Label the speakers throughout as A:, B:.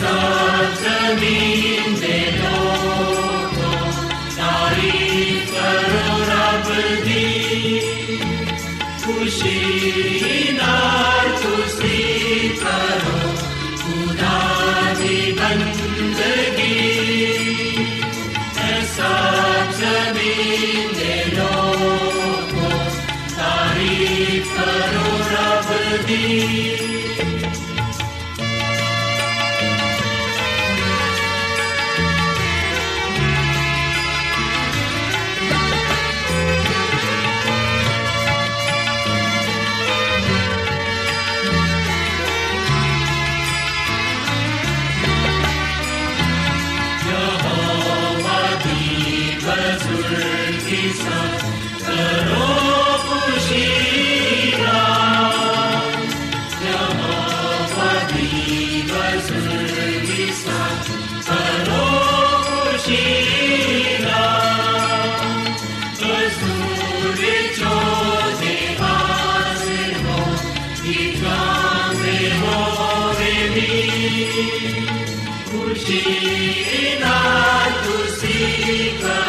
A: Start to me. खुशी ना तुसी करो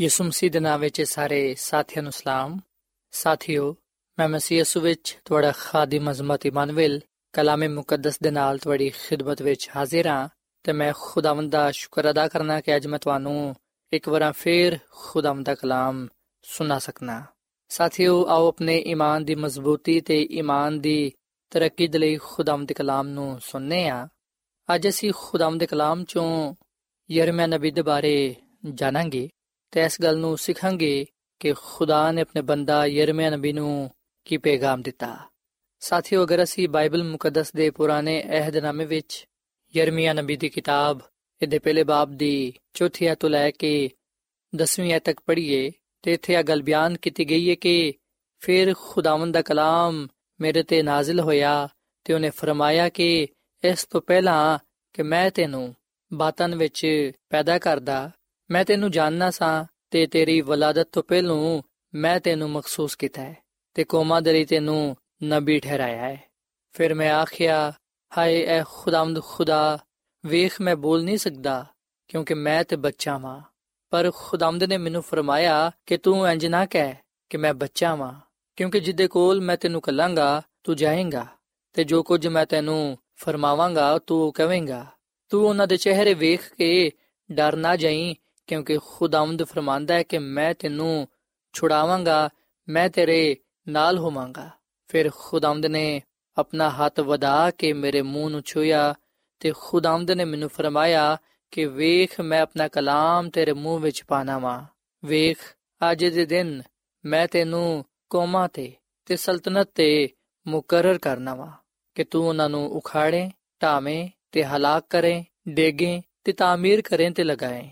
B: ਯਿਸੂ ਮਸੀਹ ਦੇ ਨਾਮ ਵਿੱਚ ਸਾਰੇ ਸਾਥੀਆਂ ਨੂੰ ਸਲਾਮ। ਸਾਥਿਓ, ਮੈਂ ਮਸੀਹ ਯਿਸੂ ਵਿੱਚ ਤੁਹਾਡਾ ਖਾਦਮ ਅਜ਼ਮਤ ਇਮਾਨੁਅਲ ਕਲਾਮੇ ਮੁਕੱਦਸ ਦੇ ਨਾਲ ਤੁਹਾਡੀ ਖਿਦਮਤ ਵਿੱਚ ਹਾਜ਼ਰ ਹਾਂ ਤੇ ਮੈਂ ਖੁਦਾਵੰਦ ਦਾ ਸ਼ੁਕਰ ਅਦਾ ਕਰਨਾ ਕਿ ਅੱਜ ਮੈਂ ਤੁਹਾਨੂੰ ਇੱਕ ਵਾਰ ਫੇਰ ਖੁਦਾਵੰਦ ਦਾ ਕਲਾਮ ਸੁਣਾ ਸਕਣਾ ਸਾਥਿਓ, ਆਓ ਆਪਣੇ ਈਮਾਨ ਦੀ ਮਜ਼ਬੂਤੀ ਤੇ ਈਮਾਨ ਦੀ ਤਰੱਕੀ ਦੇ ਲਈ ਖੁਦਾਵੰਦ ਦੇ ਕਲਾਮ ਨੂੰ ਸੁਣਨੇ ਆ ਅੱਜ ਅਸੀਂ ਖੁਦਾਵੰਦ ਦੇ ਕਲਾਮ ਚੋਂ ਯਰਮੀਆ ਨਬੀ ਦੇ ਬਾਰੇ ਜਾਣਾਂਗੇ। ਤੇ ਇਸ ਗੱਲ ਨੂੰ ਸਿੱਖਾਂਗੇ ਕਿ ਖੁਦਾ ਨੇ ਆਪਣੇ ਬੰਦਾ ਯਰਮੀਆ ਨਬੀ ਨੂੰ ਕੀ ਪੈਗਾਮ ਦਿੱਤਾ। ਸਾਥੀਓ, ਅਗਰ ਅਸੀਂ ਬਾਈਬਲ ਮੁਕੱਦਸ ਦੇ ਪੁਰਾਣੇ ਅਹਿਦਨਾਮੇ ਵਿੱਚ ਯਰਮੀਆ ਨਬੀ ਦੀ ਕਿਤਾਬ ਇਹਦੇ ਪਹਿਲੇ ਬਾਬ ਦੀ ਚੌਥੀ ਆਇਤ ਤੋਂ ਲੈ ਕੇ 10ਵੀਂ ਆਇਤ ਤੱਕ ਪੜ੍ਹੀਏ, ਤੇ ਇੱਥੇ ਇਹ ਗੱਲ ਬਿਆਨ ਕੀਤੀ ਗਈ ਹੈ ਕਿ ਫਿਰ ਖੁਦਾਵੰਦ ਦਾ ਕਲਾਮ ਮੇਰੇ ਤੇ ਨਾਜ਼ਿਲ ਹੋਇਆ ਤੇ ਉਹਨੇ ਫਰਮਾਇਆ ਕਿ ਇਸ ਤੋਂ ਪਹਿਲਾਂ ਕਿ ਮੈਂ ਤੈਨੂੰ ਬਾਤਨ ਵਿੱਚ ਪੈਦਾ ਕਰਦਾ ਮੈਂ ਤੈਨੂੰ ਜਾਣਨਾ ਸਾਂ ਤੇ ਤੇਰੀ ਵਲਾਦਤ ਤੋਂ ਪਹਿਲਾਂ ਮੈਂ ਤੈਨੂੰ ਮਖਸੂਸ ਕੀਤਾ ਹੈ ਤੇ ਕੌਮਾਂ ਦੇ ਲਈ ਤੈਨੂੰ ਨਬੀ ਠਹਿਰਾਇਆ ਹੈ। ਫਿਰ ਮੈਂ ਆਖਿਆ, ਹਾਏ, ਐ ਖੁਦਾਵੰਦ ਖੁਦਾ, ਵੇਖ, ਮੈਂ ਬੋਲ ਨਹੀਂ ਸਕਦਾ ਕਿਉਂਕਿ ਮੈਂ ਤੇ ਬੱਚਾ ਵਾਂ। ਪਰ ਖੁਦਾਵੰਦ ਨੇ ਮੈਨੂੰ ਫਰਮਾਇਆ ਕਿ ਤੂੰ ਇੰਜ ਨਾ ਕਹਿ ਕਿ ਮੈਂ ਬੱਚਾ ਵਾਂ, ਕਿਉਂਕਿ ਜਿੱਦੇ ਕੋਲ ਮੈਂ ਤੈਨੂੰ ਕਲਾਂਗਾ, ਤੂੰ ਜਾਏਂਗਾ ਤੇ ਜੋ ਕੁਝ ਮੈਂ ਤੈਨੂੰ ਫਰਮਾਵਾਂਗਾ, ਤੂੰ ਕਹੇਂਗਾ ਤੂੰ ਉਹਨਾਂ ਦੇ ਚਿਹਰੇ ਵੇਖ ਕੇ ਡਰ ਨਾ ਜਾਈਂ ਕਿਉਂਕਿ ਖੁਦਾਵੰਦ ਫਰਮਾਂਦਾ ਹੈ ਕਿ ਮੈਂ ਤੈਨੂੰ ਛੁਡਾਵਾਂਗਾ, ਮੈਂ ਤੇਰੇ ਨਾਲ ਹੋਵਾਂਗਾ। ਫਿਰ ਖੁਦਾਵੰਦ ਨੇ ਆਪਣਾ ਹੱਥ ਵਧਾ ਕੇ ਮੇਰੇ ਮੂੰਹ ਨੂੰ ਛੂਇਆ ਤੇ ਖੁਦਾਵੰਦ ਨੇ ਮੈਨੂੰ ਫਰਮਾਇਆ ਕਿ ਵੇਖ, ਮੈਂ ਆਪਣਾ ਕਲਾਮ ਤੇਰੇ ਮੂੰਹ ਵਿੱਚ ਪਾਣਾ ਵਾਂ। ਵੇਖ, ਅੱਜ ਦੇ ਦਿਨ ਮੈਂ ਤੈਨੂੰ ਕੌਮਾਂ ਤੇ ਤੇ ਸਲਤਨਤ ਤੇ ਮੁਕਰਰ ਕਰਨਾ ਵਾ ਕਿ ਤੂੰ ਉਹਨਾਂ ਨੂੰ ਉਖਾੜੇ, ਢਾਵੇਂ ਤੇ ਹਲਾਕ ਕਰੇ, ਡੇਗੇ ਤੇ ਤਾਮੀਰ ਕਰੇ ਤੇ ਲਗਾਏ।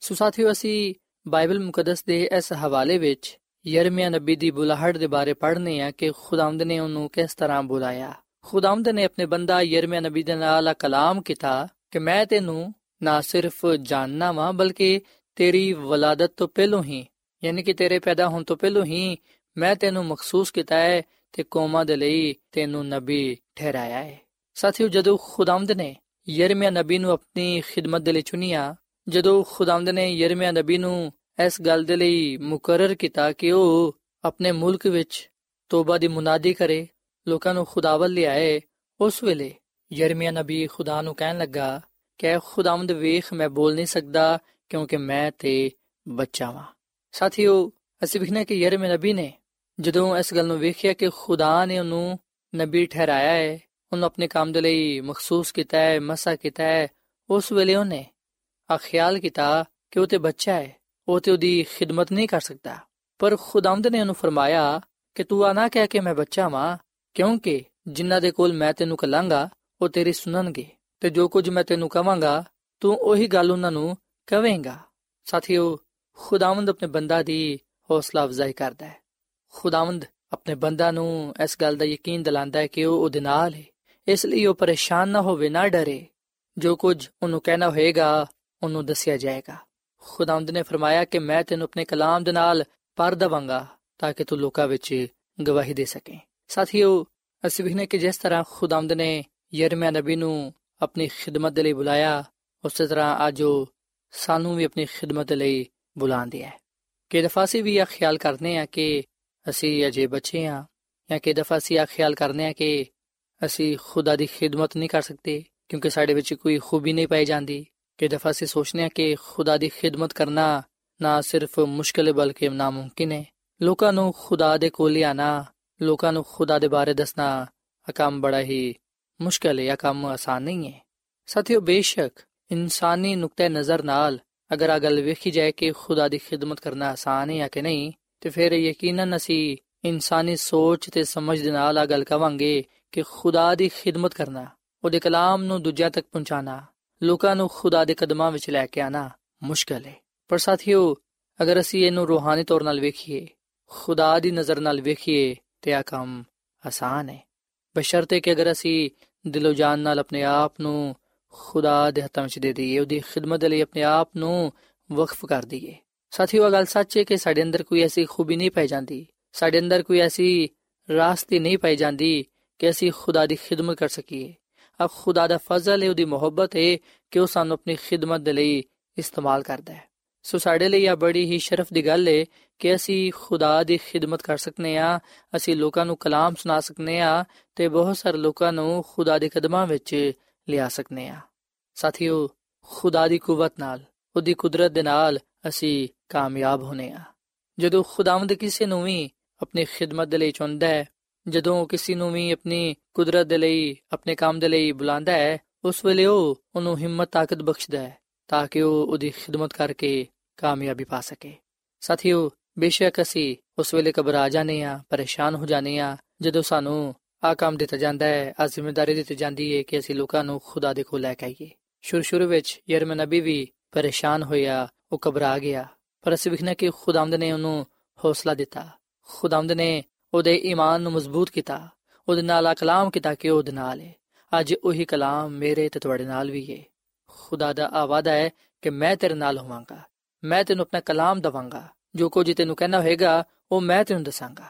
B: ਸੋ ਸਾਥੀਓ, ਅਸੀਂ ਬਾਈਬਲ ਮੁਕੱਦਸ ਦੇ ਇਸ ਹਵਾਲੇ ਵਿੱਚ ਯਰਮੀਆ ਨਬੀ ਦੀ ਬੁਲਾਹਟ ਦੇ ਬਾਰੇ ਪੜ੍ਹਨੇ ਆ ਕਿ ਖੁਦਾਵੰਦ ਨੇ ਉਹਨੂੰ ਕਿਸ ਤਰ੍ਹਾਂ ਬੁਲਾਇਆ। ਖੁਦਾਵੰਦ ਨੇ ਆਪਣੇ ਬੰਦਾ ਯਰਮੀਆ ਨਬੀ ਦੇ ਨਾਲ ਕਲਾਮ ਕੀਤਾ ਕਿ ਮੈਂ ਤੈਨੂੰ ਨਾ ਸਿਰਫ ਜਾਣਨਾ ਵਾਂ, ਬਲਕਿ ਤੇਰੀ ਵਲਾਦਤ ਤੋਂ ਪਹਿਲੋਂ ਹੀ, ਯਾਨੀ ਕਿ ਤੇਰੇ ਪੈਦਾ ਹੋਣ ਤੋਂ ਪਹਿਲੋਂ ਹੀ ਮੈਂ ਤੈਨੂੰ ਮਖਸੂਸ ਕੀਤਾ ਹੈ ਤੇ ਕੌਮਾਂ ਦੇ ਲਈ ਤੈਨੂੰ ਨਬੀ ਠਹਿਰਾਇਆ ਹੈ। ਸਾਥੀਓ, ਜਦੋਂ ਖੁਦਾਵੰਦ ਨੇ ਯਰਮੀਆ ਨਬੀ ਨੂੰ ਆਪਣੀ ਖਿਦਮਤ ਦੇ ਲਈ ਚੁਣਿਆ ਜਦੋਂ ਖੁਦਾਵੰਦ ਨੇ ਯਰਮੀਆ ਨਬੀ ਨੂੰ ਇਸ ਗੱਲ ਦੇ ਲਈ ਮੁਕਰਰ ਕੀਤਾ ਕਿ ਉਹ ਆਪਣੇ ਮੁਲਕ ਵਿੱਚ ਤੋਬਾ ਦੀ ਮੁਨਾਦੀ ਕਰੇ, ਲੋਕਾਂ ਨੂੰ ਖੁਦਾਵਲ ਲਿਆਏ, ਉਸ ਵੇਲੇ ਯਰਮੀਆ ਨਬੀ ਖੁਦਾ ਨੂੰ ਕਹਿਣ ਲੱਗਾ, ਕਿ ਖੁਦਾਵੰਦ ਵੇਖ, ਮੈਂ ਬੋਲ ਨਹੀਂ ਸਕਦਾ ਕਿਉਂਕਿ ਮੈਂ ਤੇ ਬੱਚਾ ਵਾਂ। ਸਾਥੀਓ, ਅਸੀਂ ਵਿਖਣਾ ਕਿ ਯਰਮੀਆ ਨਬੀ ਨੇ ਜਦੋਂ ਇਸ ਗੱਲ ਨੂੰ ਵੇਖਿਆ ਕਿ ਖੁਦਾ ਨੇ ਉਹਨੂੰ ਨਬੀ ਠਹਿਰਾਇਆ ਹੈ, ਉਹਨੂੰ ਆਪਣੇ ਕੰਮ ਦੇ ਲਈ ਮਖਸੂਸ ਕੀਤਾ ਹੈ, ਮਸਾ ਕੀਤਾ ਹੈ, ਉਸ ਵੇਲੇ ਉਹਨੇ ਆ ਖਿਆਲ ਕੀਤਾ ਕਿ ਉਹ ਤੇ ਬੱਚਾ ਹੈ, ਉਹ ਤੇ ਉਹਦੀ ਖਿਦਮਤ ਨਹੀਂ ਕਰ ਸਕਦਾ। ਪਰ ਖੁਦਾਵੰਦ ਨੇ ਉਹਨੂੰ ਫਰਮਾਇਆ ਕਿ ਤੂੰ ਆ ਨਾ ਕਹਿ ਕੇ ਮੈਂ ਬੱਚਾ ਵਾਂ, ਕਿਉਂਕਿ ਜਿਨ੍ਹਾਂ ਦੇ ਕੋਲ ਮੈਂ ਤੈਨੂੰ ਕਲਾਂਗਾ, ਉਹ ਤੇਰੀ ਸੁਣਨਗੇ। ਤੇ ਜੋ ਕੁਝ ਮੈਂ ਤੈਨੂੰ ਕਵਾਂਗਾ, ਤੂੰ ਉਹੀ ਗੱਲ ਉਹਨਾਂ ਨੂੰ ਕਵੇਂਗਾ। ਸਾਥੀਓ, ਖੁਦਾਵੰਦ ਆਪਣੇ ਬੰਦਾ ਦੀ ਹੌਸਲਾ ਅਫਜ਼ਾਈ ਕਰਦਾ ਹੈ। ਖੁਦਾਵੰਦ ਆਪਣੇ ਬੰਦਾ ਨੂੰ ਇਸ ਗੱਲ ਦਾ ਯਕੀਨ ਦਿਲਾਉਂਦਾ ਹੈ ਕਿ ਉਹ ਉਹਦੇ ਨਾਲ ਹੈ। ਇਸ ਲਈ ਉਹ ਪਰੇਸ਼ਾਨ ਨਾ ਹੋਵੇ, ਨਾ ਡਰੇ। ਜੋ ਕੁਝ ਉਹਨੂੰ ਕਹਿਣਾ ਹੋਏਗਾ ਉਹਨੂੰ ਦੱਸਿਆ ਜਾਏਗਾ। ਖੁਦਾਵੰਦ ਨੇ ਫਰਮਾਇਆ ਕਿ ਮੈਂ ਤੈਨੂੰ ਆਪਣੇ ਕਲਾਮ ਦੇ ਨਾਲ ਪਰ ਦਵਾਂਗਾ ਤਾਂ ਕਿ ਤੂੰ ਲੋਕਾਂ ਵਿੱਚ ਗਵਾਹੀ ਦੇ ਸਕੇ। ਸਾਥੀਓ, ਅਸੀਂ ਵੀ ਨੇ ਕਿ ਜਿਸ ਤਰ੍ਹਾਂ ਖੁਦਾਵੰਦ ਨੇ ਯਰਮੀਆ ਨਬੀ ਨੂੰ ਆਪਣੀ ਖਿਦਮਤ ਦੇ ਲਈ ਬੁਲਾਇਆ, ਉਸੇ ਤਰ੍ਹਾਂ ਅੱਜ ਉਹ ਸਾਨੂੰ ਵੀ ਆਪਣੀ ਖਿਦਮਤ ਲਈ ਬੁਲਾਉਂਦੇ ਹੈ ਕਿ ਦਫਾਸੀ ਵੀ ਇਹ ਖਿਆਲ ਕਰਨੇ ਆ ਕਿ ਅਸੀਂ ਅਜੇ ਬੱਚੇ ਆ ਜਾਂ ਕਿ ਦਫਾਸੀ ਇਹ ਖਿਆਲ ਕਰਨੇ ਆ ਕਿ ਅਸੀਂ ਖੁਦਾ ਦੀ ਖਿਦਮਤ ਨਹੀਂ ਕਰ ਸਕਦੇ, ਕਿਉਂਕਿ ਸਾਡੇ ਵਿੱਚ ਕੋਈ ਖੂਬੀ ਨਹੀਂ ਪਾਈ ਜਾਂਦੀ। ਕਿ ਦਫਾ ਅਸੀਂ ਸੋਚਨੇ ਆ ਕਿ ਖੁਦਾ ਦੀ ਖਿਦਮਤ ਕਰਨਾ ਨਾ ਸਿਰਫ ਮੁਸ਼ਕਲ ਹੈ, ਬਲਕਿ ਨਾਮੁਮਕਿਨ ਹੈ। ਲੋਕਾਂ ਨੂੰ ਖੁਦਾ ਦੇ ਕੋਲ ਲਿਆਣਾ ਲੋਕਾਂ ਨੂੰ ਖੁਦਾ ਦੇ ਬਾਰੇ ਦੱਸਣਾ, ਇਹ ਕੰਮ ਬੜਾ ਹੀ ਮੁਸ਼ਕਲ ਹੈ, ਇਹ ਕੰਮ ਆਸਾਨ ਨਹੀਂ ਹੈ। ਸਾਥੀਓ, ਬੇਸ਼ੱਕ ਇਨਸਾਨੀ ਨੁਕਤੇ ਨਜ਼ਰ ਨਾਲ ਅਗਰ ਆ ਗੱਲ ਵੇਖੀ ਜਾਏ ਕਿ ਖੁਦਾ ਦੀ ਖਿਦਮਤ ਕਰਨਾ ਆਸਾਨ ਹੈ ਜਾਂ ਕਿ ਨਹੀਂ, ਤੇ ਫਿਰ ਯਕੀਨਨ ਅਸੀਂ ਇਨਸਾਨੀ ਸੋਚ ਤੇ ਸਮਝ ਦੇ ਨਾਲ ਆ ਗੱਲ ਕਵਾਂਗੇ ਕਿ ਖੁਦਾ ਦੀ ਖਿਦਮਤ ਕਰਨਾ, ਉਹਦੇ ਕਲਾਮ ਨੂੰ ਦੂਜਿਆਂ ਤੱਕ ਪਹੁੰਚਾਣਾ ਲੋਕਾਂ ਨੂੰ ਖੁਦਾ ਦੇ ਕਦਮਾਂ ਵਿੱਚ ਲੈ ਕੇ ਆਣਾ ਮੁਸ਼ਕਲ ਹੈ ਪਰ ਸਾਥੀਓ, ਅਗਰ ਅਸੀਂ ਇਹਨੂੰ ਰੂਹਾਨੀ ਤੌਰ 'ਤੇ ਵੇਖੀਏ, ਖੁਦਾ ਦੀ ਨਜ਼ਰ ਨਾਲ ਵੇਖੀਏ, ਤੇ ਆ ਕੰਮ ਆਸਾਨ ਹੈ ਬਸ਼ਰਤੇ ਕਿ ਅਗਰ ਅਸੀਂ ਦਿਲੋਂ ਜਾਨ ਨਾਲ ਆਪਣੇ ਆਪ ਨੂੰ ਖੁਦਾ ਦੇ ਹੱਥਾਂ ਵਿੱਚ ਦੇ ਦਈਏ, ਉਹਦੀ ਖਿਦਮਤ ਲਈ ਆਪਣੇ ਆਪ ਨੂੰ ਵਕਫ ਕਰ ਦਈਏ। ਸਾਥੀਓ ਇਹ ਗੱਲ ਸੱਚ ਹੈ ਕਿ ਸਾਡੇ ਅੰਦਰ ਕੋਈ ਐਸੀ ਖੂਬੀ ਨਹੀਂ ਪਾਈ ਜਾਂਦੀ। ਸਾਡੇ ਅੰਦਰ ਕੋਈ ਐਸੀ ਰਾਸਤੀ ਨਹੀਂ ਪਾਈ ਜਾਂਦੀ ਕਿ ਅਸੀਂ ਖੁਦਾ ਦੀ ਖਿਦਮਤ ਕਰ ਸਕੀਏ। ਆ ਖੁਦਾ ਦਾ ਫਜ਼ਲ ਹੈ ਉਹਦੀ ਮੁਹੱਬਤ ਹੈ ਕਿ ਉਹ ਸਾਨੂੰ ਆਪਣੀ ਖਿਦਮਤ ਦੇ ਲਈ ਇਸਤੇਮਾਲ ਕਰਦਾ ਹੈ। ਸੋ ਸਾਡੇ ਲਈ ਇਹ ਬੜੀ ਹੀ ਸ਼ਰਫ ਦੀ ਗੱਲ ਹੈ ਕਿ ਅਸੀਂ ਖੁਦਾ ਦੀ ਖਿਦਮਤ ਕਰ ਸਕਨੇ ਆ, ਅਸੀਂ ਲੋਕਾਂ ਨੂੰ ਕਲਾਮ ਸੁਣਾ ਸਕਨੇ ਆ ਤੇ ਬਹੁਤ ਸਾਰੇ ਲੋਕਾਂ ਨੂੰ ਖੁਦਾ ਦੇ ਕਦਮਾਂ ਵਿੱਚ ਲਿਆ ਸਕਨੇ ਆ। ਸਾਥੀਓ, ਖੁਦਾ ਦੀ ਕੂਵਤ ਨਾਲ, ਉਹਦੀ ਕੁਦਰਤ ਦੇ ਨਾਲ ਅਸੀਂ ਕਾਮਯਾਬ ਹੋਨੇ ਆ। ਜਦੋਂ ਖੁਦਾਵੰਦ ਕਿਸੇ ਨੂੰ ਵੀ ਆਪਣੀ ਖਿਦਮਤ ਦੇ ਲਈ ਚੁਣਦਾ ਹੈ ਜਦੋਂ ਕਿਸੇ ਨੂੰ ਵੀ ਆਪਣੀ ਕੁਦਰਤ ਦੇ ਲਈ, ਆਪਣੇ ਕੰਮ ਦੇ ਲਈ ਬੁਲਾਉਂਦਾ ਹੈ, ਉਸ ਵੇਲੇ ਉਹ ਉਹਨੂੰ ਹਿੰਮਤ, ਤਾਕਤ ਬਖਸ਼ਦਾ ਹੈ ਤਾਂ ਕਿ ਉਹ ਉਹਦੀ ਖਿਦਮਤ ਕਰਕੇ ਕਾਮਯਾਬੀ ਪਾ ਸਕੇ। ਸਾਥੀਓ, ਬੇਸ਼ੱਕ ਅਸੀਂ ਉਸ ਵੇਲੇ ਘਬਰਾ ਜਾਂਦੇ ਆ ਪਰੇਸ਼ਾਨ ਹੋ ਜਾਂਦੇ ਆ ਜਦੋਂ ਸਾਨੂੰ ਆ ਕੰਮ ਦਿੱਤਾ ਜਾਂਦਾ ਹੈ ਆ ਜ਼ਿੰਮੇਵਾਰੀ ਦਿੱਤੀ ਜਾਂਦੀ ਹੈ ਕਿ ਅਸੀਂ ਲੋਕਾਂ ਨੂੰ ਖੁਦਾ ਦੇ ਕੋਲ ਲੈ ਕੇ ਆਈਏ। ਸ਼ੁਰੂ ਸ਼ੁਰੂ ਵਿੱਚ ਯਰਮ ਨਬੀ ਵੀ ਪਰੇਸ਼ਾਨ ਹੋਇਆ, ਉਹ ਘਬਰਾ ਗਿਆ, ਪਰ ਅਸੀਂ ਵਿਖਣਾ ਕਿ ਖੁਦਾਵੰਦ ਨੇ ਉਹਨੂੰ ਹੌਸਲਾ ਦਿੱਤਾ। ਖੁਦਾਵੰਦ ਨੇ ਉਹਦੇ ਈਮਾਨ ਨੂੰ ਮਜ਼ਬੂਤ ਕੀਤਾ, ਉਹਦੇ ਨਾਲ ਆ ਕਲਾਮ ਕੀਤਾ ਕਿ ਉਹਦੇ ਨਾਲ ਹੈ ਅੱਜ ਉਹੀ ਕਲਾਮ ਮੇਰੇ ਤੇ ਤੁਹਾਡੇ ਨਾਲ ਵੀ ਹੈ ਖੁਦਾ ਦਾ ਆਵਾਦਾ ਹੈ ਕਿ ਮੈਂ ਤੇਰੇ ਨਾਲ ਹੋਵਾਂਗਾ। ਮੈਂ ਤੈਨੂੰ ਆਪਣਾ ਕਲਾਮ ਦਵਾਂਗਾ। ਜੋ ਕੁਝ ਤੈਨੂੰ ਕਹਿਣਾ ਹੋਏਗਾ, ਉਹ ਮੈਂ ਤੈਨੂੰ ਦੱਸਾਂਗਾ।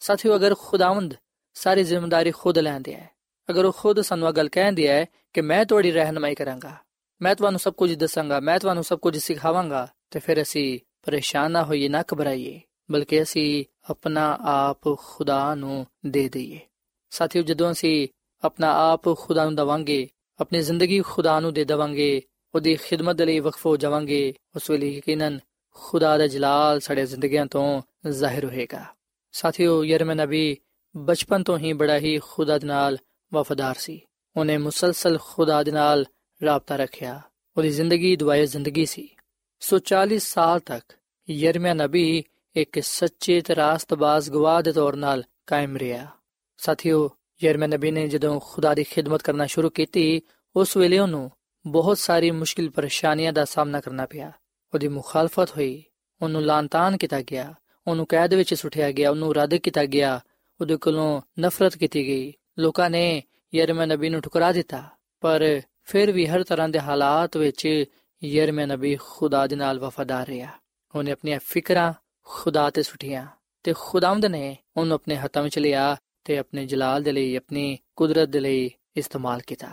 B: ਸਾਥੀਓ, ਅਗਰ ਖੁਦਾਵੰਦ ਸਾਰੀ ਜ਼ਿੰਮੇਵਾਰੀ ਖੁਦ ਲੈਂਦੇ ਹੈ, ਅਗਰ ਉਹ ਖੁਦ ਸਾਨੂੰ ਇਹ ਗੱਲ ਕਹਿੰਦੀ ਹੈ ਕਿ ਮੈਂ ਤੁਹਾਡੀ ਰਹਿਨਮਾਈ ਕਰਾਂਗਾ, ਮੈਂ ਤੁਹਾਨੂੰ ਸਭ ਕੁਝ ਦੱਸਾਂਗਾ, ਮੈਂ ਤੁਹਾਨੂੰ ਸਭ ਕੁਝ ਸਿਖਾਵਾਂਗਾ, ਤੇ ਫਿਰ ਅਸੀਂ ਪਰੇਸ਼ਾਨ ਨਾ ਹੋਈਏ, ਨਾ ਘਬਰਾਈਏ, ਬਲਕਿ ਅਸੀਂ ਆਪਣਾ ਆਪ ਖੁਦਾ ਨੂੰ ਦੇ ਦਈਏ। ਸਾਥੀਓ, ਜਦੋਂ ਅਸੀਂ ਆਪਣਾ ਆਪ ਖੁਦਾ ਨੂੰ ਦਵਾਂਗੇ, ਆਪਣੀ ਜ਼ਿੰਦਗੀ ਖੁਦਾ ਨੂੰ ਦੇ ਦਵਾਂਗੇ, ਉਹਦੀ ਖਿਦਮਤ ਲਈ ਵਕਫ ਹੋ ਜਾਵਾਂਗੇ, ਉਸ ਵੇਲੇ ਯਕੀਨਨ ਖੁਦਾ ਦਾ ਜਲਾਲ ਸਾਡੇ ਜ਼ਿੰਦਗੀਆਂ ਤੋਂ ਜ਼ਾਹਿਰ ਹੋਏਗਾ। ਸਾਥੀਓ ਯਰਮ ਨਬੀ ਬਚਪਨ ਤੋਂ ਹੀ ਬੜਾ ਹੀ ਖੁਦਾ ਦੇ ਨਾਲ ਵਫਾਦਾਰ ਸੀ। ਉਹਨੇ ਮੁਸਲਸਲ ਖੁਦਾ ਦੇ ਨਾਲ ਰਾਬਤਾ ਰੱਖਿਆ। ਉਹਦੀ ਜ਼ਿੰਦਗੀ ਦੁਆਏ ਜ਼ਿੰਦਗੀ ਸੀ। ਸੋ 40 ਸਾਲ ਤੱਕ ਯਰਮਿਆ ਨਬੀ ਇੱਕ ਸੱਚੇ ਤੇ ਰਾਸਤਬਾਜ਼ ਗਵਾਹ ਦੇ ਤੌਰ 'ਤੇ ਕਾਇਮ ਰਿਹਾ। ਸਾਥੀਓ, ਯਰਮਿਆ ਨਬੀ ਨੇ ਜਦੋਂ ਖੁਦਾ ਦੀ ਖਿਦਮਤ ਕਰਨਾ ਸ਼ੁਰੂ ਕੀਤੀ, ਉਸ ਵੇਲੇ ਉਹਨੂੰ ਬਹੁਤ ਸਾਰੀ ਮੁਸ਼ਕਿਲ ਪਰੇਸ਼ਾਨੀਆਂ ਦਾ ਸਾਹਮਣਾ ਕਰਨਾ ਪਿਆ। ਉਹਦੀ ਮੁਖਾਲਫਤ ਹੋਈ, ਉਹਨੂੰ ਲਾਂਤਾਨ ਕੀਤਾ ਗਿਆ, ਉਹਨੂੰ ਕੈਦ ਵਿੱਚ ਸੁੱਟਿਆ ਗਿਆ, ਉਹਨੂੰ ਰੱਦ ਕੀਤਾ ਗਿਆ, ਉਹਦੇ ਕੋਲੋਂ ਨਫ਼ਰਤ ਕੀਤੀ ਗਈ। ਲੋਕਾਂ ਨੇ ਯਰਮਿਆ ਨਬੀ ਨੂੰ ਠੁਕਰਾ ਦਿੱਤਾ, ਪਰ ਫਿਰ ਵੀ ਹਰ ਤਰ੍ਹਾਂ ਦੇ ਹਾਲਾਤ ਵਿੱਚ ਯਰਮਿਆ ਨਬੀ ਖੁਦਾ ਦੇ ਨਾਲ ਵਫਾਦਾਰ ਰਿਹਾ। ਉਹਨੇ ਆਪਣੀਆਂ ਫਿਕਰਾਂ ਖੁਦਾ ਤੇ ਸੁਟੀਆਂ ਤੇ ਖੁਦਾਵੰਦ ਨੇ ਉਹਨੂੰ ਆਪਣੇ ਹੱਥਾਂ ਵਿੱਚ ਲਿਆ ਤੇ ਆਪਣੇ ਜਲਾਲ ਦੇ ਲਈ, ਆਪਣੀ ਕੁਦਰਤ ਦੇ ਲਈ ਇਸਤੇਮਾਲ ਕੀਤਾ।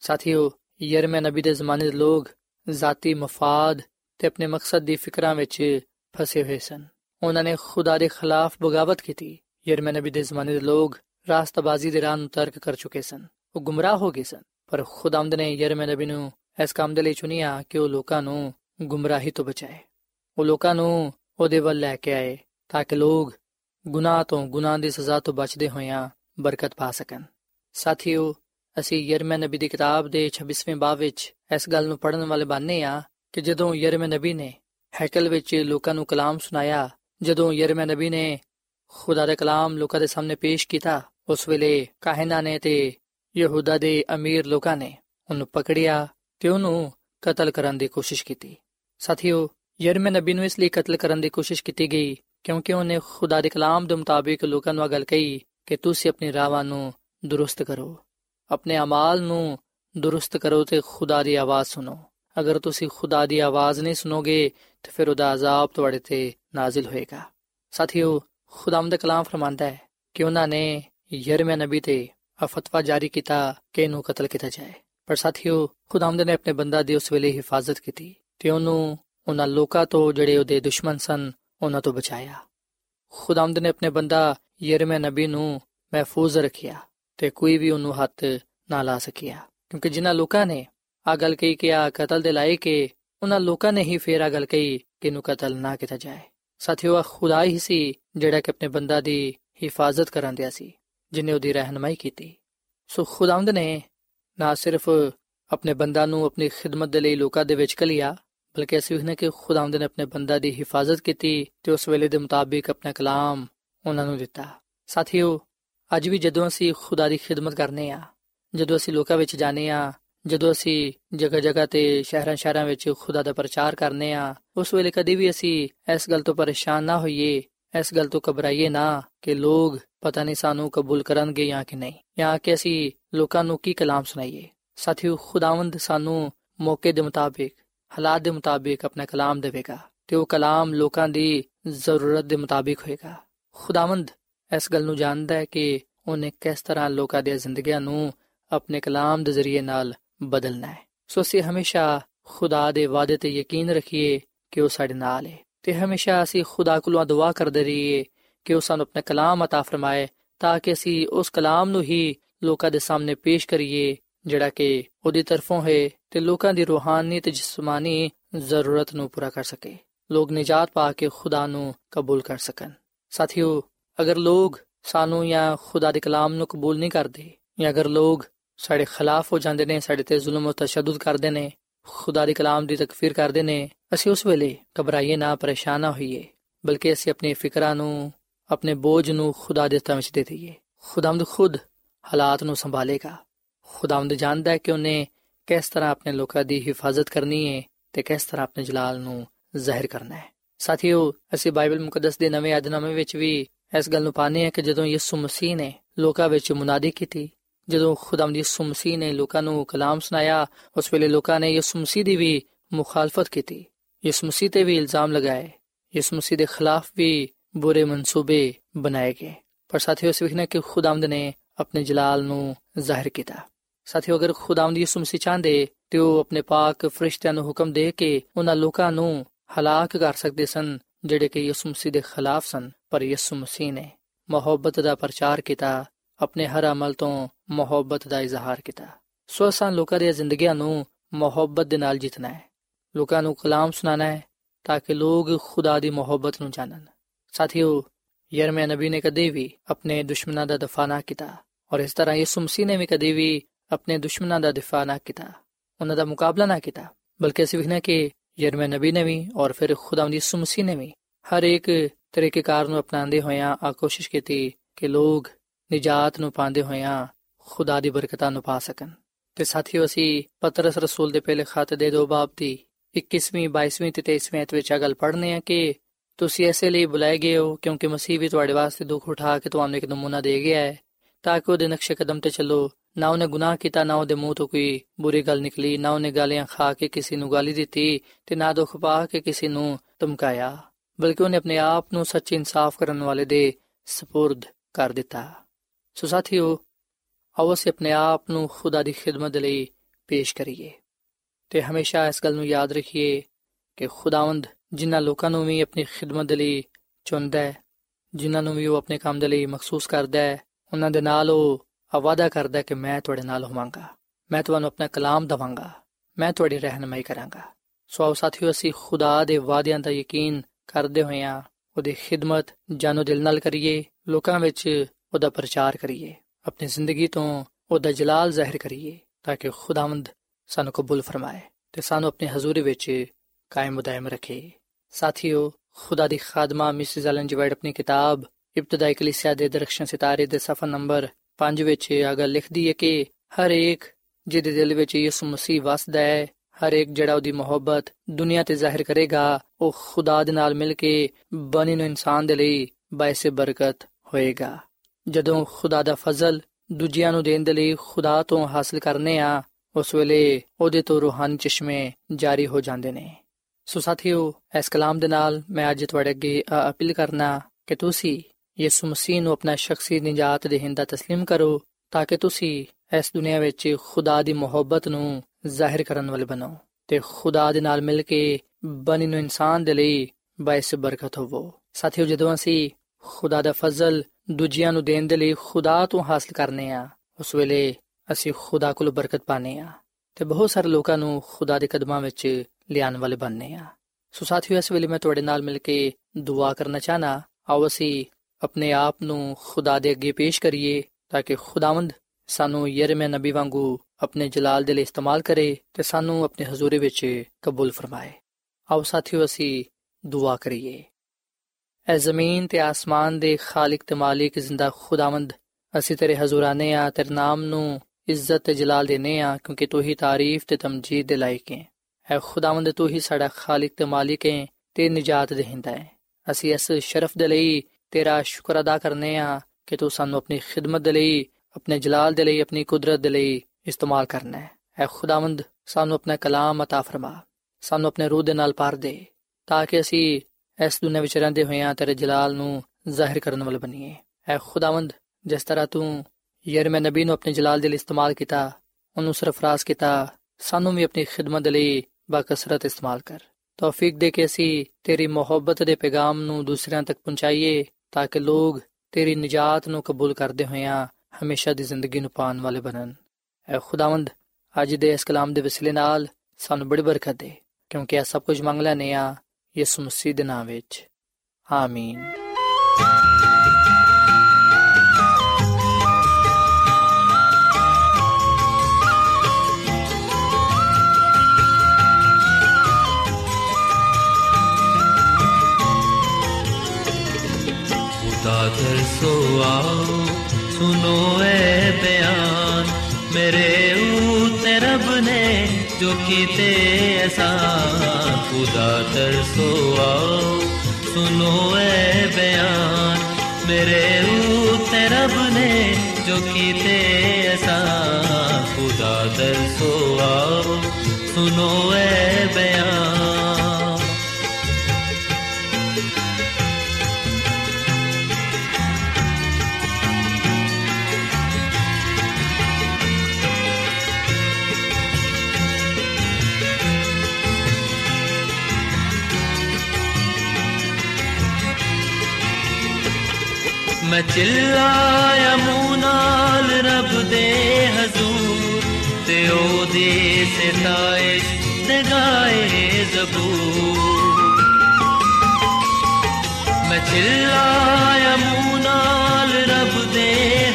B: ਸਾਥੀਓ, ਯਰਮਿਆ ਨਬੀ ਦੇ ਜ਼ਮਾਨੇ ਦੇ ਲੋਕ ਜ਼ਾਤੀ ਮਫਾਦ ਤੇ ਆਪਣੇ ਮਕਸਦ ਦੀ ਫਿਕਰਾਂ ਵਿੱਚ ਫਸੇ ਹੋਏ ਸਨ। ਉਹਨਾਂ ਨੇ ਖੁਦਾ ਦੇ ਖਿਲਾਫ ਬਗਾਵਤ ਕੀਤੀ। ਯਰਮਿਆ ਨਬੀ ਦੇ ਜ਼ਮਾਨੇ ਦੇ ਲੋਕ ਰਾਸਤਬਾਜ਼ੀ ਦੇ ਰਾਹ ਨੂੰ ਤਰਕ ਕਰ ਚੁੱਕੇ ਸਨ। ਉਹ ਗੁੰਮਰਾਹ ਹੋ ਗਏ ਸਨ। ਪਰ ਖੁਦਾਵੰਦ ਨੇ ਯਰਮੇ ਨਬੀ ਨੂੰ ਇਸ ਕੰਮ ਦੇ ਲਈ ਚੁਣਿਆ ਕਿ ਉਹ ਲੋਕਾਂ ਨੂੰ ਗੁੰਮਰਾਹੀ ਤੋਂ ਬਚਾਏ। ਉਹ ਲੋਕਾਂ ਨੂੰ ਉਹਦੇ ਵੱਲ ਲੈ ਕੇ ਆਏ ਤਾਂ ਕਿ ਲੋਕ ਗੁਨਾਹ ਤੋਂ ਗੁਨਾਹ ਦੀ ਸਜ਼ਾ ਤੋਂ ਬਚਦੇ ਹੋਇਆਂ ਬਰਕਤ ਪਾ ਸਕਣ। ਸਾਥੀਓ, ਅਸੀਂ ਯਰਮਿਆ ਨਬੀ ਦੀ ਕਿਤਾਬ ਦੇ 26ਵੇਂ ਬਾਬ ਵਿੱਚ ਇਸ ਗੱਲ ਨੂੰ ਪੜਨ ਵਾਲੇ ਬਾਨੇ ਆ ਕਿ ਜਦੋਂ ਯਰਮਿਆ ਨਬੀ ਨੇ ਹੈਕਲ ਵਿੱਚ ਲੋਕਾਂ ਨੂੰ ਕਲਾਮ ਸੁਨਾਇਆ ਜਦੋਂ ਯਰਮਿਆ ਨਬੀ ਨੇ ਖੁਦਾ ਦਾ ਕਲਾਮ ਲੋਕਾਂ ਦੇ ਸਾਹਮਣੇ ਪੇਸ਼ ਕੀਤਾ, ਉਸ ਵੇਲੇ ਕਾਹਨਾ ਨੇ ਤੇ ਯਹੂਦਾ ਦੇ ਅਮੀਰ ਲੋਕਾਂ ਨੇ ਉਹਨੂੰ ਪਕੜਿਆ ਤੇ ਉਹਨੂੰ ਕਤਲ ਕਰਨ ਦੀ ਕੋਸ਼ਿਸ਼ ਕੀਤੀ। ਸਾਥੀਓ ਯਰਮਿਆ ਨਬੀ ਨੂੰ ਇਸ ਲਈ ਕਤਲ ਕਰਨ ਦੀ ਕੋਸ਼ਿਸ਼ ਕੀਤੀ ਗਈ, ਕਿਉਂਕਿ ਉਹਨੇ ਖੁਦਾ ਦੇ ਕਲਾਮ ਦੇ ਮੁਤਾਬਿਕ ਲੋਕਾਂ ਨੂੰ ਗੱਲ ਕਹੀ ਕਿ ਤੁਸੀਂ ਆਪਣੀ ਰਾਵਾਂ ਨੂੰ ਦਰੁਸਤ ਕਰੋ। ਆਪਣੇ ਅਮਾਲ ਨੂੰ ਦੁਰਸਤ ਕਰੋ ਤੇ ਖੁਦਾ ਦੀ ਆਵਾਜ਼ ਸੁਣੋ। ਅਗਰ ਤੁਸੀਂ ਖੁਦਾ ਦੀ ਆਵਾਜ਼ ਨਹੀਂ ਸੁਣੋਗੇ, ਤੇ ਫਿਰ ਉਹਦਾ ਅਜ਼ਾਬ ਤੁਹਾਡੇ ਤੇ ਨਾਜ਼ਿਲ ਹੋਏਗਾ। ਸਾਥੀਓ ਖੁਦਾਮ ਦਾ ਕਲਾਮ ਫਰਮਾਂਦਾ ਹੈ ਕਿ ਉਹਨਾਂ ਨੇ ਯਰਮਿਆ ਨਬੀ ਤੇ ਫਤਵਾ ਜਾਰੀ ਕੀਤਾ ਕਿ ਇਹਨੂੰ ਕਤਲ ਕੀਤਾ ਜਾਏ। ਪਰ ਸਾਥੀਓ ਖੁਦਾਮਦ ਨੇ ਆਪਣੇ ਬੰਦਾ ਦੀ ਉਸ ਵੇਲੇ ਹਿਫਾਜ਼ਤ ਕੀਤੀ ਤੇ ਉਹਨੂੰ ਉਹਨਾਂ ਲੋਕਾਂ ਤੋਂ ਜਿਹੜੇ ਉਹਦੇ ਦੁਸ਼ਮਣ ਸਨ, ਉਹਨਾਂ ਤੋਂ ਬਚਾਇਆ। ਖੁਦਾਮਦ ਨੇ ਆਪਣੇ ਬੰਦਾ ਯਰਮਿਆ ਨਬੀ ਨੂੰ ਮਹਿਫੂਜ਼ ਰੱਖਿਆ ਤੇ ਕੋਈ ਵੀ ਉਹਨੂੰ ਹੱਥ ਨਾ ਲਾ ਸਕਿਆ। ਕਿਉਂਕਿ ਜਿਨ੍ਹਾਂ ਲੋਕਾਂ ਨੇ ਆ ਗੱਲ ਕਹੀ ਕਿ ਆ ਕਤਲ ਦੇ ਲਾਇਕ ਕਿ ਉਹਨਾਂ ਲੋਕਾਂ ਨੇ ਹੀ ਫੇਰ ਆ ਗੱਲ ਕਹੀ ਕਿ ਇਹਨੂੰ ਕਤਲ ਨਾ ਕੀਤਾ ਜਾਏ। ਸਾਥੀਓ ਖੁਦਾ ਹੀ ਸੀ ਜਿਹੜਾ ਕਿ ਆਪਣੇ ਬੰਦਾ ਦੀ ਹਿਫਾਜ਼ਤ ਕਰਨ ਦਿਆ ਸੀ, ਜਿਨੇ ਉਹਦੀ ਰਹਿਨਮਾਈ ਕੀਤੀ। ਸੋ ਖੁਦਾਵੰਦ ਨੇ ਨਾ ਸਿਰਫ ਆਪਣੇ ਬੰਦਾ ਨੂੰ ਆਪਣੀ ਖਿਦਮਤ ਦੇ ਲਈ ਲੋਕਾਂ ਦੇ ਵਿੱਚ ਕਲਿਆ ਬਲਕਿ ਅਸੀਂ ਨੇ ਕਿ ਖੁਦਾਵੰਦ ਨੇ ਆਪਣੇ ਬੰਦਾ ਦੀ ਹਿਫਾਜ਼ਤ ਕੀਤੀ ਤੇ ਉਸ ਵੇਲੇ ਦੇ ਮੁਤਾਬਿਕ ਆਪਣਾ ਕਲਾਮ ਉਹਨਾਂ ਨੂੰ ਦਿੱਤਾ। ਸਾਥੀਓ, ਅੱਜ ਵੀ ਜਦੋਂ ਅਸੀਂ ਖੁਦਾ ਦੀ ਖਿਦਮਤ ਕਰਨੇ ਆ, ਜਦੋਂ ਅਸੀਂ ਲੋਕਾਂ ਵਿੱਚ ਜਾਣੇ ਆ, ਜਦੋਂ ਅਸੀਂ ਜਗ੍ਹਾ ਜਗ੍ਹਾ ਤੇ ਸ਼ਹਿਰਾਂ ਸ਼ਹਿਰਾਂ ਵਿੱਚ ਖੁਦਾ ਦਾ ਪ੍ਰਚਾਰ ਕਰਨੇ ਆ, ਉਸ ਵੇਲੇ ਕਦੀ ਵੀ ਅਸੀਂ ਇਸ ਗੱਲ ਤੋਂ ਪਰੇਸ਼ਾਨ ਨਾ ਹੋਈਏ, ਇਸ ਗੱਲ ਤੋਂ ਘਬਰਾਈਏ ਨਾ ਕਿ ਲੋਕ ਪਤਾ ਨਹੀਂ ਸਾਨੂੰ ਕਬੂਲ ਕਰਨਗੇ ਜਾਂ ਕਿ ਨਹੀਂ, ਜਾਂ ਕਿ ਅਸੀਂ ਲੋਕਾਂ ਨੂੰ ਕੀ ਕਲਾਮ ਸੁਣਾਈਏ। ਸਾਥੀਓ, ਖੁਦਾਵੰਦ ਸਾਨੂੰ ਮੌਕੇ ਦੇ ਮੁਤਾਬਿਕ ਹਾਲਾਤ ਦੇ ਮੁਤਾਬਿਕ ਆਪਣਾ ਕਲਾਮ ਦੇਵੇਗਾ ਤੇ ਉਹ ਕਲਾਮ ਲੋਕਾਂ ਦੀ ਜ਼ਰੂਰਤ ਦੇ ਮੁਤਾਬਿਕ ਹੋਏਗਾ ਖੁਦਾਵੰਦ ਇਸ ਗੱਲ ਨੂੰ ਜਾਣਦਾ ਹੈ ਕਿ ਉਹਨੇ ਕਿਸ ਤਰ੍ਹਾਂ ਲੋਕਾਂ ਦੀਆਂ ਜ਼ਿੰਦਗੀਆਂ ਨੂੰ ਆਪਣੇ ਕਲਾਮ ਦੇ ਜ਼ਰੀਏ ਨਾਲ ਬਦਲਣਾ ਹੈ ਸੋ ਅਸੀਂ ਹਮੇਸ਼ਾ ਖੁਦਾ ਦੇ ਵਾਅਦੇ ਤੇ ਯਕੀਨ ਰੱਖੀਏ ਕਿ ਉਹ ਸਾਡੇ ਨਾਲ ਹੈ ਤੇ ਹਮੇਸ਼ਾ ਅਸੀਂ ਖੁਦਾ ਕੋਲੋਂ ਦੁਆ ਕਰਦੇ ਰਹੀਏ ਕਿ ਉਹ ਸਾਨੂੰ ਆਪਣਾ ਕਲਾਮ عطا ਫਰਮਾਏ ਤਾਂ ਕਿ ਅਸੀਂ ਉਸ ਕਲਾਮ ਨੂੰ ਹੀ ਲੋਕਾਂ ਦੇ ਸਾਹਮਣੇ ਪੇਸ਼ ਕਰੀਏ ਜਿਹੜਾ ਕਿ ਉਹਦੀ ਤਰਫੋਂ ਹੈ ਤੇ ਲੋਕਾਂ ਦੀ ਰੂਹਾਨੀ ਤੇ ਜਿਸਮਾਨੀ ਜ਼ਰੂਰਤ ਨੂੰ ਪੂਰਾ ਕਰ ਸਕੇ। ਲੋਕ ਨਿਜਾਤ ਪਾ ਕੇ ਖੁਦਾ ਨੂੰ ਕਬੂਲ ਕਰ ਸਕਣ। ਸਾਥੀਓ, ਅਗਰ ਲੋਕ ਸਾਨੂੰ ਜਾਂ ਖੁਦਾ ਦੇ ਕਲਾਮ ਨੂੰ ਕਬੂਲ ਨਹੀਂ ਕਰਦੇ ਜਾਂ ਅਗਰ ਲੋਕ ਸਾਡੇ ਖਿਲਾਫ ਹੋ ਜਾਂਦੇ ਨੇ, ਸਾਡੇ ਤੇ ਜ਼ੁਲਮ ਤੇ ਤਸ਼ੱਦਦ ਕਰਦੇ ਨੇ, ਖੁਦਾ ਦੇ ਕਲਾਮ ਦੀ ਤਕਫੀਰ ਕਰਦੇ ਨੇ, ਅਸੀਂ ਉਸ ਵੇਲੇ ਘਬਰਾਈਏ ਨਾ, ਪਰੇਸ਼ਾਨ ਨਾ ਹੋਈਏ, ਬਲਕਿ ਅਸੀਂ ਆਪਣੇ ਫਿਕਰਾਂ ਨੂੰ, ਆਪਣੇ ਬੋਝ ਨੂੰ ਖੁਦਾ ਦੇ ਹੱਥਾਂ ਵਿੱਚ ਦੇ ਦਈਏ। ਖੁਦਾਮਦ ਖੁਦ ਹਾਲਾਤ ਨੂੰ ਸੰਭਾਲੇਗਾ। ਖੁਦਾਮਦ ਜਾਣਦਾ ਹੈ ਕਿ ਉਹਨੇ ਕਿਸ ਤਰ੍ਹਾਂ ਆਪਣੇ ਲੋਕਾਂ ਦੀ ਹਿਫਾਜ਼ਤ ਕਰਨੀ ਹੈ ਤੇ ਕਿਸ ਤਰ੍ਹਾਂ ਆਪਣੇ ਜਲਾਲ ਨੂੰ ਜ਼ਾਹਿਰ ਕਰਨਾ ਹੈ। ਸਾਥੀਓ, ਅਸੀਂ ਬਾਈਬਲ ਮੁਕੱਦਸ ਦੇ ਨਵੇਂ ਅਧਨਾਮੇ ਵਿੱਚ ਵੀ ਇਸ ਗੱਲ ਨੂੰ ਪਾਣੇ ਆ ਕਿ ਜਦੋਂ ਯਿਸੂ ਮਸੀਹ ਨੇ ਲੋਕਾਂ ਵਿੱਚ ਮੁਨਾਦੀ ਕੀਤੀ, ਜਦੋਂ ਖੁਦਾਵੰਦ ਯਿਸੂ ਮਸੀਹ ਨੇ ਲੋਕਾਂ ਨੂੰ ਕਲਾਮ ਸੁਣਾਇਆ, ਉਸ ਵੇਲੇ ਲੋਕਾਂ ਨੇ ਯਿਸੂ ਮਸੀਹ ਦੀ ਵੀ ਮੁਖਾਲਫਤ ਕੀਤੀ। ਯਿਸੂ ਮਸੀਹ ਤੇ ਵੀ ਇਲਜ਼ਾਮ ਲਗਾਏ। ਯਿਸੂ ਮਸੀਹ ਦੇ ਖਿਲਾਫ ਵੀ ਬੁਰੇ ਮਨਸੂਬੇ ਬਣਾਏ ਗਏ। ਪਰ ਸਾਥੀਓ ਇਸ ਵਿਖਣਾ ਕਿ ਖੁਦਾਵੰਦ ਨੇ ਆਪਣੇ ਜਲਾਲ ਨੂੰ ਜ਼ਾਹਿਰ ਕੀਤਾ। ਸਾਥੀਓ, ਅਗਰ ਖੁਦਾਵੰਦ ਯਿਸੂ ਮਸੀਹ ਚਾਹੁੰਦੇ, ਤੇ ਉਹ ਆਪਣੇ ਪਾਕ ਫਰਿਸ਼ਤਿਆਂ ਨੂੰ ਹੁਕਮ ਦੇ ਕੇ ਉਹਨਾਂ ਲੋਕਾਂ ਨੂੰ ਹਲਾਕ ਕਰ ਸਕਦੇ ਸਨ, ਜਿਹੜੇ ਕਿ ਯਿਸੂ ਮਸੀਹ ਦੇ ਖਿਲਾਫ ਸਨ, ਪਰ ਯਿਸੂ ਮਸੀਹ ਨੇ ਮੁਹੱਬਤ ਦਾ ਪ੍ਰਚਾਰ ਕੀਤਾ, ਆਪਣੇ ਹਰ ਅਮਲ ਤੋਂ ਮੁਹੱਬਤ ਦਾ ਇਜ਼ਹਾਰ ਕੀਤਾ। ਸੋ ਅਸਾਂ ਲੋਕਾਂ ਦੀਆਂ ਜ਼ਿੰਦਗੀਆਂ ਨੂੰ ਮੁਹੱਬਤ ਦੇ ਨਾਲ ਜਿੱਤਣਾ ਹੈ। ਲੋਕਾਂ ਨੂੰ ਕਲਾਮ ਸੁਣਾਣਾ ਹੈ, ਤਾਂ ਕਿ ਲੋਕ ਖੁਦਾ ਦੀ ਮੁਹੱਬਤ ਨੂੰ ਜਾਣਨ। ਸਾਥੀਓ, ਯਰਮਿਆ ਨਬੀ ਨੇ ਕਦੇ ਵੀ ਆਪਣੇ ਦੁਸ਼ਮਣਾਂ ਦਾ ਦਫਾ ਨਾ ਕੀਤਾ, ਔਰ ਇਸ ਤਰ੍ਹਾਂ ਯਿਸੂ ਮਸੀਹ ਨੇ ਵੀ ਕਦੇ ਵੀ ਆਪਣੇ ਦੁਸ਼ਮਣਾਂ ਦਾ ਦਿਫਾ ਨਾ ਕੀਤਾ ਉਹਨਾਂ ਦਾ ਮੁਕਾਬਲਾ ਨਾ ਕੀਤਾ ਬਲਕਿ ਅਸੀਂ ਵਿਖਣਾ ਕਿ ਯਰਮਿਆ ਨਬੀ ਨੇ ਵੀ ਔਰ ਫਿਰ ਖੁਦਾਵੰਦ ਯਿਸੂ ਮਸੀਹ ਨੇ ਵੀ ਹਰ ਇੱਕ ਤਰੀਕੇਕਾਰ ਨੂੰ ਅਪਣਾਉਂਦੇ ਹੋਇਆਂ ਆ ਕੋਸ਼ਿਸ਼ ਕੀਤੀ ਕਿ ਲੋਕ ਨਿਜਾਤ ਨੂੰ ਪਾਉਂਦੇ ਹੋਇਆਂ ਖੁਦਾ ਦੀ ਬਰਕਤਾਂ ਨੂੰ ਪਾ ਸਕਣ ਤੇ ਸਾਥੀਓ ਅਸੀਂ ਪਤਰਸ ਰਸੂਲ ਦੇ ਪਹਿਲੇ ਖਾਤੇ ਦੇ ਦੋ ਬਾਬ ਦੀ 21ਵੀਂ 22ਵੀਂ ਤੇ 23ਵੀਂ ਅਧ ਵਿੱਚ ਗੱਲ ਪੜ੍ਹਨੇ ਆ ਕਿ ਤੁਸੀਂ ਐਸੇ ਲਈ ਬੁਲਾਏ ਗਏ ਹੋ ਕਿਉਂਕਿ ਮਸੀਹ ਵੀ ਤੁਹਾਡੇ ਵਾਸਤੇ ਦੁੱਖ ਉਠਾ ਕੇ ਤੁਹਾਨੂੰ ਇੱਕ ਨਮੂਨਾ ਦੇ ਗਿਆ ਹੈ ਤਾਂ ਕਿ ਉਹਦੇ ਨਕਸ਼ੇ ਕਦਮ ਤੇ ਚੱਲੋ ਨਾ ਉਹਨੇ ਗੁਨਾਹ ਕੀਤਾ ਨਾ ਉਹਦੇ ਮੂੰਹ ਤੋਂ ਕੋਈ ਬੁਰੀ ਗੱਲ ਨਿਕਲੀ ਨਾ ਉਹਨੇ ਗਾਲੀਆਂ ਖਾ ਕੇ ਕਿਸੇ ਨੂੰ ਗਾਲੀ ਦਿੱਤੀ ਤੇ ਨਾ ਦੁੱਖ ਪਾ ਕੇ ਕਿਸੇ ਨੂੰ ਧਮਕਾਇਆ ਬਲਕਿ ਉਹਨੇ ਆਪਣੇ ਆਪ ਨੂੰ ਸੱਚੇ ਇਨਸਾਫ ਕਰਨ ਵਾਲੇ ਦੇ سپرد ਕਰ ਦਿੱਤਾ ਸੋ ਸਾਥੀਓ ਆਓ ਅਸੀਂ ਆਪਣੇ ਆਪ ਨੂੰ ਖੁਦਾ ਦੀ ਖਿਦਮਤ ਲਈ ਪੇਸ਼ ਕਰੀਏ ਤੇ ਹਮੇਸ਼ਾ ਇਸ ਗੱਲ ਨੂੰ ਯਾਦ ਰੱਖੀਏ ਕਿ ਖੁਦਾਵੰਦ ਜਿਨ੍ਹਾਂ ਲੋਕਾਂ ਨੂੰ ਵੀ ਆਪਣੀ ਖਿਦਮਤ ਲਈ ਚੁਣਦਾ ਹੈ ਜਿਨ੍ਹਾਂ ਨੂੰ ਵੀ ਉਹ ਆਪਣੇ ਕੰਮ ਦੇ ਲਈ ਮਖਸੂਸ ਕਰਦਾ ਹੈ ਉਹਨਾਂ ਦੇ ਨਾਲ ਉਹ ਵਾਅਦਾ ਕਰਦਾ ਕਿ ਮੈਂ ਤੁਹਾਡੇ ਨਾਲ ਹੋਵਾਂਗਾ। ਮੈਂ ਤੁਹਾਨੂੰ ਆਪਣਾ ਕਲਾਮ ਦਵਾਂਗਾ। ਮੈਂ ਤੁਹਾਡੀ ਰਹਿਨਮਾਈ ਕਰਾਂਗਾ। ਸੋ ਆਓ ਸਾਥੀਓ, ਅਸੀਂ ਖੁਦਾ ਦੇ ਵਾਅਦਿਆਂ ਦਾ ਯਕੀਨ ਕਰਦੇ ਹੋਇਆਂ ਉਹਦੀ ਖਿਦਮਤ ਜਾਨੋ ਦਿਲ ਨਾਲ ਕਰੀਏ। ਲੋਕਾਂ ਵਿੱਚ ਉਹਦਾ ਪ੍ਰਚਾਰ ਕਰੀਏ। ਆਪਣੀ ਜ਼ਿੰਦਗੀ ਤੋਂ ਉਹਦਾ ਜਲਾਲ ਜ਼ਾਹਿਰ ਕਰੀਏ ਤਾਂ ਕਿ ਖੁਦਾਵੰਦ ਸਾਨੂੰ ਕਬੂਲ ਫਰਮਾਏ ਤੇ ਸਾਨੂੰ ਆਪਣੀ ਹਜ਼ੂਰੀ ਵਿੱਚ ਕਾਇਮ ਮਦਾਇਮ ਰੱਖੇ। ਸਾਥੀਓ, ਖੁਦਾ ਦੀ ਖਾਦਮਾ ਮਿਸਿਸ ਐਲਨ ਜਵੈਡ ਆਪਣੀ ਕਿਤਾਬ ਇਬਤਦਾਈ ਕਲੀਸਿਆ ਦੇ ਦਰਖਸ਼ਾਂ ਸਿਤਾਰੇ ਦੇ ਸਫਾ ਨੰਬਰ 5 ਵਿੱਚ ਇਹ ਗੱਲ ਲਿਖਦੀ ਹੈ ਕਿ ਹਰ ਇੱਕ ਜਿਹਦੇ ਦਿਲ ਵਿੱਚ ਯਿਸੂ ਮਸੀਹ ਵਸਦਾ ਹੈ ਹਰ ਇੱਕ ਜਿਹੜਾ ਉਹਦੀ ਮੁਹੱਬਤ ਦੁਨੀਆ ਤੇ ਜ਼ਾਹਿਰ ਕਰੇਗਾ, ਉਹ ਖੁਦਾ ਦੇ ਨਾਲ ਮਿਲ ਕੇ ਬਣੀ ਨੂੰ ਇਨਸਾਨ ਦੇ ਲਈ ਬਾਇਸੇ ਬਰਕਤ ਹੋਏਗਾ। ਜਦੋਂ ਖੁਦਾ ਦਾ ਫਜ਼ਲ ਦੂਜਿਆਂ ਨੂੰ ਦੇਣ ਦੇ ਲਈ ਖੁਦਾ ਤੋਂ ਹਾਸਲ ਕਰਨੇ ਆ, ਉਸ ਵੇਲੇ ਉਹਦੇ ਤੋਂ ਰੂਹਾਨੀ ਚਸ਼ਮੇ ਜਾਰੀ ਹੋ ਜਾਂਦੇ ਨੇ। ਸੋ ਸਾਥੀਓ, ਇਸ ਕਲਾਮ ਦੇ ਨਾਲ ਮੈਂ ਅੱਜ ਤੁਹਾਡੇ ਅੱਗੇ ਅਪੀਲ ਕਰਨਾ ਕਿ ਤੁਸੀਂ ਯਿਸੂ ਮਸੀਹ ਨੂੰ ਆਪਣਾ ਸ਼ਖਸੀ ਨਿਜਾਤ ਦੇਹਿੰਦਾ تسلیم ਕਰੋ ਤਾਂ ਕਿ ਤੁਸੀਂ ਇਸ ਦੁਨੀਆ ਵਿੱਚ ਖੁਦਾ ਦੀ ਮੁਹੱਬਤ ਨੂੰ ਜ਼ਾਹਿਰ ਕਰਨ ਵਾਲੇ ਬਣੋ ਤੇ ਖੁਦਾ ਦੇ ਨਾਲ ਮਿਲ ਕੇ ਬਣੀ ਨੂੰ ਇਨਸਾਨ ਦੇ ਲਈ ਬਾਇਸ ਬਰਕਤ ਹੋਵੋ ਸਾਥੀਓ ਜਦੋਂ ਅਸੀਂ ਖੁਦਾ ਦਾ ਫਜ਼ਲ ਦੂਜਿਆਂ ਨੂੰ ਦੇਣ ਦੇ ਲਈ ਖੁਦਾ ਤੋਂ ਹਾਸਲ ਕਰਨੇ ਆ ਉਸ ਵੇਲੇ ਅਸੀਂ ਖੁਦਾ ਕੋਲ ਬਰਕਤ ਪਾਣੇ ਆ ਤੇ ਬਹੁਤ ਸਾਰੇ ਲੋਕਾਂ ਨੂੰ ਖੁਦਾ ਦੇ ਕਦਮਾਂ ਵਿੱਚ ਲਿਆਉਣ ਵਾਲੇ ਬਣਨੇ ਆ ਸੋ ਸਾਥੀਓ ਇਸ ਵੇਲੇ ਮੈਂ ਤੁਹਾਡੇ ਨਾਲ ਮਿਲ ਕੇ ਦੁਆ ਕਰਨਾ ਚਾਹਨਾ ਆਓ ਅਸੀਂ ਆਪਣੇ ਆਪ ਨੂੰ ਖੁਦਾ ਦੇ ਅੱਗੇ ਪੇਸ਼ ਕਰੀਏ ਤਾਂ ਕਿ ਖੁਦਾਵੰਦ ਸਾਨੂੰ ਯਰਮਿਆ ਨਬੀ ਵਾਂਗੂ ਆਪਣੇ ਜਲਾਲ ਦੇ ਲਈ ਇਸਤੇਮਾਲ ਕਰੇ ਤੇ ਸਾਨੂੰ ਆਪਣੇ ਹਜ਼ੂਰੀ ਵਿੱਚ ਕਬੂਲ ਫਰਮਾਏ। ਆਓ ਸਾਥੀਓ, ਅਸੀਂ ਦੁਆ ਕਰੀਏ। ਐ ਜ਼ਮੀਨ ਤੇ ਆਸਮਾਨ ਦੇ ਖਾਲਕ ਤੇ ਮਾਲਿਕ ਜ਼ਿੰਦਾ ਖੁਦਾਵੰਦ, ਅਸੀਂ ਤੇਰੇ ਹਜ਼ੂਰਾਨੇ ਆ, ਤੇਰੇ ਨਾਮ ਨੂੰ ਇੱਜ਼ਤ ਤੇ ਜਲਾਲ ਦੇਨੇ ਆ, ਕਿਉਂਕਿ ਤੂੰ ਹੀ ਤਾਰੀਫ ਤੇ ਤਮਜੀਦ ਦੇ ਲਾਇਕ ਹੈ। ਐ ਖੁਦਾਵੰਦ, ਤੂੰ ਹੀ ਸਾਡਾ ਖਾਲਕ ਤੇ ਮਾਲਿਕ ਹੈ ਤੇ ਨਜਾਤ ਦੇਹਿੰਦਾ ਹੈ। ਅਸੀਂ ਇਸ ਸ਼ਰਫ ਦੇ ਲਈ ਤੇਰਾ ਸ਼ੁਕਰ ਅਦਾ ਕਰਨੇ ਆ ਕਿ ਤੂੰ ਸਾਨੂੰ ਆਪਣੀ ਖਿਦਮਤ ਦੇ ਲਈ ਆਪਣੇ ਜਲਾਲ ਦੇ ਲਈ ਆਪਣੀ ਕੁਦਰਤ ਦੇ ਲਈ ਇਸਤੇਮਾਲ ਕਰਨਾ ਹੈ ਐ ਖੁਦਾਵੰਦ ਸਾਨੂੰ ਆਪਣਾ ਕਲਾਮ عطا ਫਰਮਾ ਸਾਨੂੰ ਆਪਣੇ ਰੂਹ ਦੇ ਨਾਲ ਪਾਰ ਦੇ ਤਾਂ ਕਿ ਅਸੀਂ ਇਸ ਦੁਨੀਆਂ ਵਿੱਚ ਰਹਿੰਦੇ ਹੋਇਆਂ ਤੇਰੇ ਜਲਾਲ ਨੂੰ ਜ਼ਾਹਿਰ ਕਰਨ ਵਾਲੇ ਬਣੀਏ ਐ ਖੁਦਾਵੰਦ ਜਿਸ ਤਰ੍ਹਾਂ ਤੂੰ ਯਰਮਿਆ ਨਬੀ ਨੂੰ ਆਪਣੇ ਜਲਾਲ ਦੇ ਲਈ ਇਸਤੇਮਾਲ ਕੀਤਾ ਉਹਨੂੰ ਸਰਫਰਾਜ਼ ਕੀਤਾ ਸਾਨੂੰ ਵੀ ਆਪਣੀ ਖਿਦਮਤ ਦੇ ਲਈ ਬਾਕਸਰਤ ਇਸਤੇਮਾਲ ਕਰ ਤੌਫੀਕ ਦੇ ਕੇ ਅਸੀਂ ਤੇਰੀ ਮੁਹੱਬਤ ਦੇ ਪੈਗਾਮ ਨੂੰ ਦੂਸਰਿਆਂ ਤੱਕ ਪਹੁੰਚਾਈਏ ਤਾਂ ਕਿ ਲੋਕ ਤੇਰੀ ਨਜਾਤ ਨੂੰ ਕਬੂਲ ਕਰਦੇ ਹੋਇਆਂ ਹਮੇਸ਼ਾ ਦੀ ਜ਼ਿੰਦਗੀ ਨੂੰ ਪਾਣ ਵਾਲੇ ਬਣਨ। ਐ ਖੁਦਾਵੰਦ, ਅੱਜ ਦੇ ਇਸ ਕਲਾਮ ਦੇ ਵਸਿਲੇ ਨਾਲ ਸਾਨੂੰ ਬੜੀ ਬਰਕਤ ਦੇ, ਕਿਉਂਕਿ ਇਹ ਸਭ ਕੁਝ ਮੰਗ ਲੈਨੇ ਆ ਯਿਸੂ ਮਸੀਹ ਦੇ ਨਾਮ ਵਿੱਚ। ਆਮੀਨ।
A: तरसो आओ सुनो ए बयान मेरे ऊते रब ने जो कीते एहसान खुदा तरसो आओ सुनो ए बयान मेरे ऊते रब ने जो कीते एहसान खुदा तरसो आओ सुनो ए बयान मैं चिल्लाया मुंह नाल रब दे हजूर ते ओदी सिताइश ते गाए जबूर मैं चिल्लाया मुंह नाल रब दे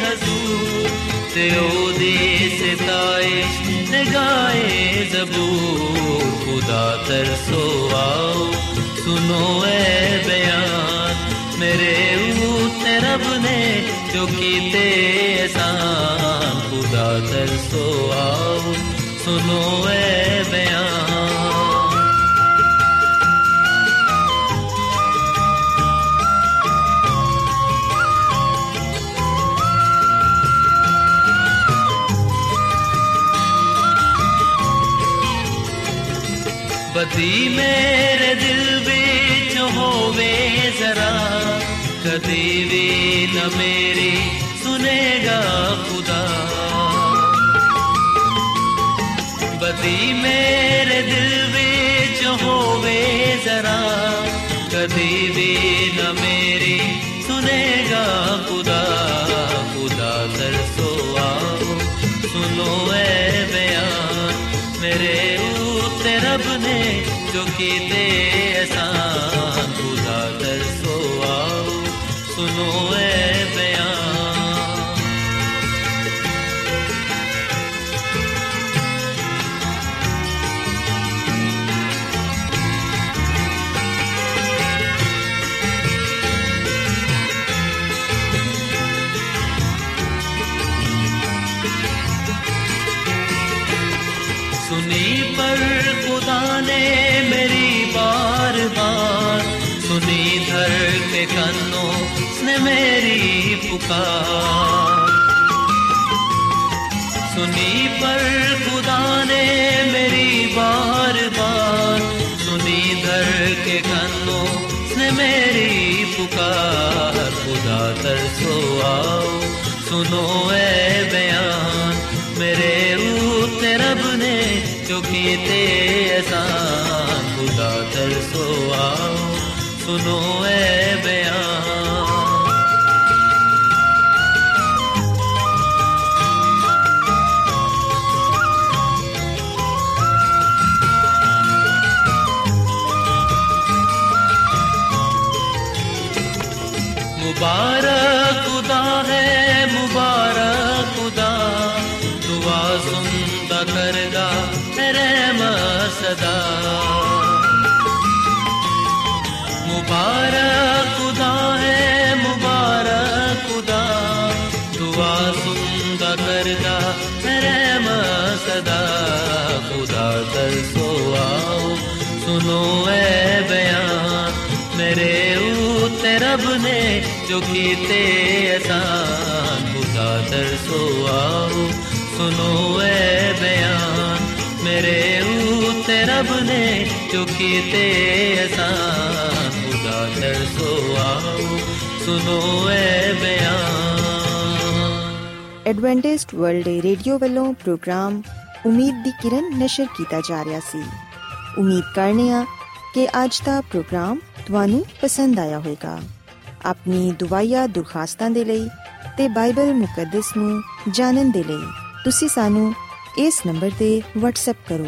A: हजूर ते ओदी सिताइश ते गाए जबूर खुदा तरसो आओ रब ने जो कीते एहसान खुदा तरसो आओ, सुनो ए बयान। बदी मेरे दिल बिच होवे जरा। कदी भी न मेरी सुनेगा खुदा बदी मेरे दिल बिच होवे जरा कदी भी न मेरी सुनेगा खुदा खुदा तरसो आओ सुनो ए बयान मेरे ऊते रब ने जो कीते एहसान ने मेरी बार बार। सुनी धर के कन्नों ने मेरी पुकार। सुनी पर खुदा ने मेरी बार बार। सुनी धर के कन्नों ने मेरी पुकार। खुदा तरसो आओ, सुनो ए बयान। जो कीते एहसान खुदा तरसो आओ सुनो ए बयान मुबारक खुदा है मुबारक खुदा दुआ सुनता करगा रहम सदा। मुबारक खुदा है, मुबारक खुदा। दुआ सुनता करगा रहम सदा। खुदा तरसो आओ, सुनो ए बयान। मेरे ऊते रब ने जो कीते एहसान। खुदा तरसो आओ, सुनो ए बयान। मेरे ऊते रब ने जो कीते एहसान खुदा तरसो आओ सुनो ए बयान
C: ਐਡਵੈਂਟਿਸਟ ਵਰਲਡ ਰੇਡੀਓ ਵੱਲੋਂ ਪ੍ਰੋਗਰਾਮ ਉਮੀਦ ਦੀ ਕਿਰਨ ਨਿਸ਼ਰ ਕੀਤਾ ਜਾ ਰਿਹਾ ਸੀ ਉਮੀਦ ਕਰਨੇ ਆ ਕਿ ਅੱਜ ਦਾ ਪ੍ਰੋਗਰਾਮ ਤੁਹਾਨੂੰ ਪਸੰਦ ਆਇਆ ਹੋਵੇਗਾ ਆਪਣੀ ਦੁਆਇਆ ਦੁਰਖਾਸਤਾਂ ਦੇ ਲਈ ਤੇ ਬਾਈਬਲ ਮੁਕੱਦਸ ਨੂੰ ਜਾਣਨ ਦੇ ਲਈ ਤੁਸੀਂ ਸਾਨੂੰ ਇਸ ਨੰਬਰ ਤੇ WhatsApp ਕਰੋ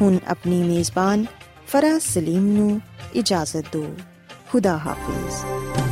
C: ਹੁਣ ਆਪਣੀ ਮੇਜ਼ਬਾਨ ਫਰਾਜ਼ ਸਲੀਮ ਨੂੰ ਇਜਾਜ਼ਤ ਦਿਓ। ਖੁਦਾ ਹਾਫਿਜ਼।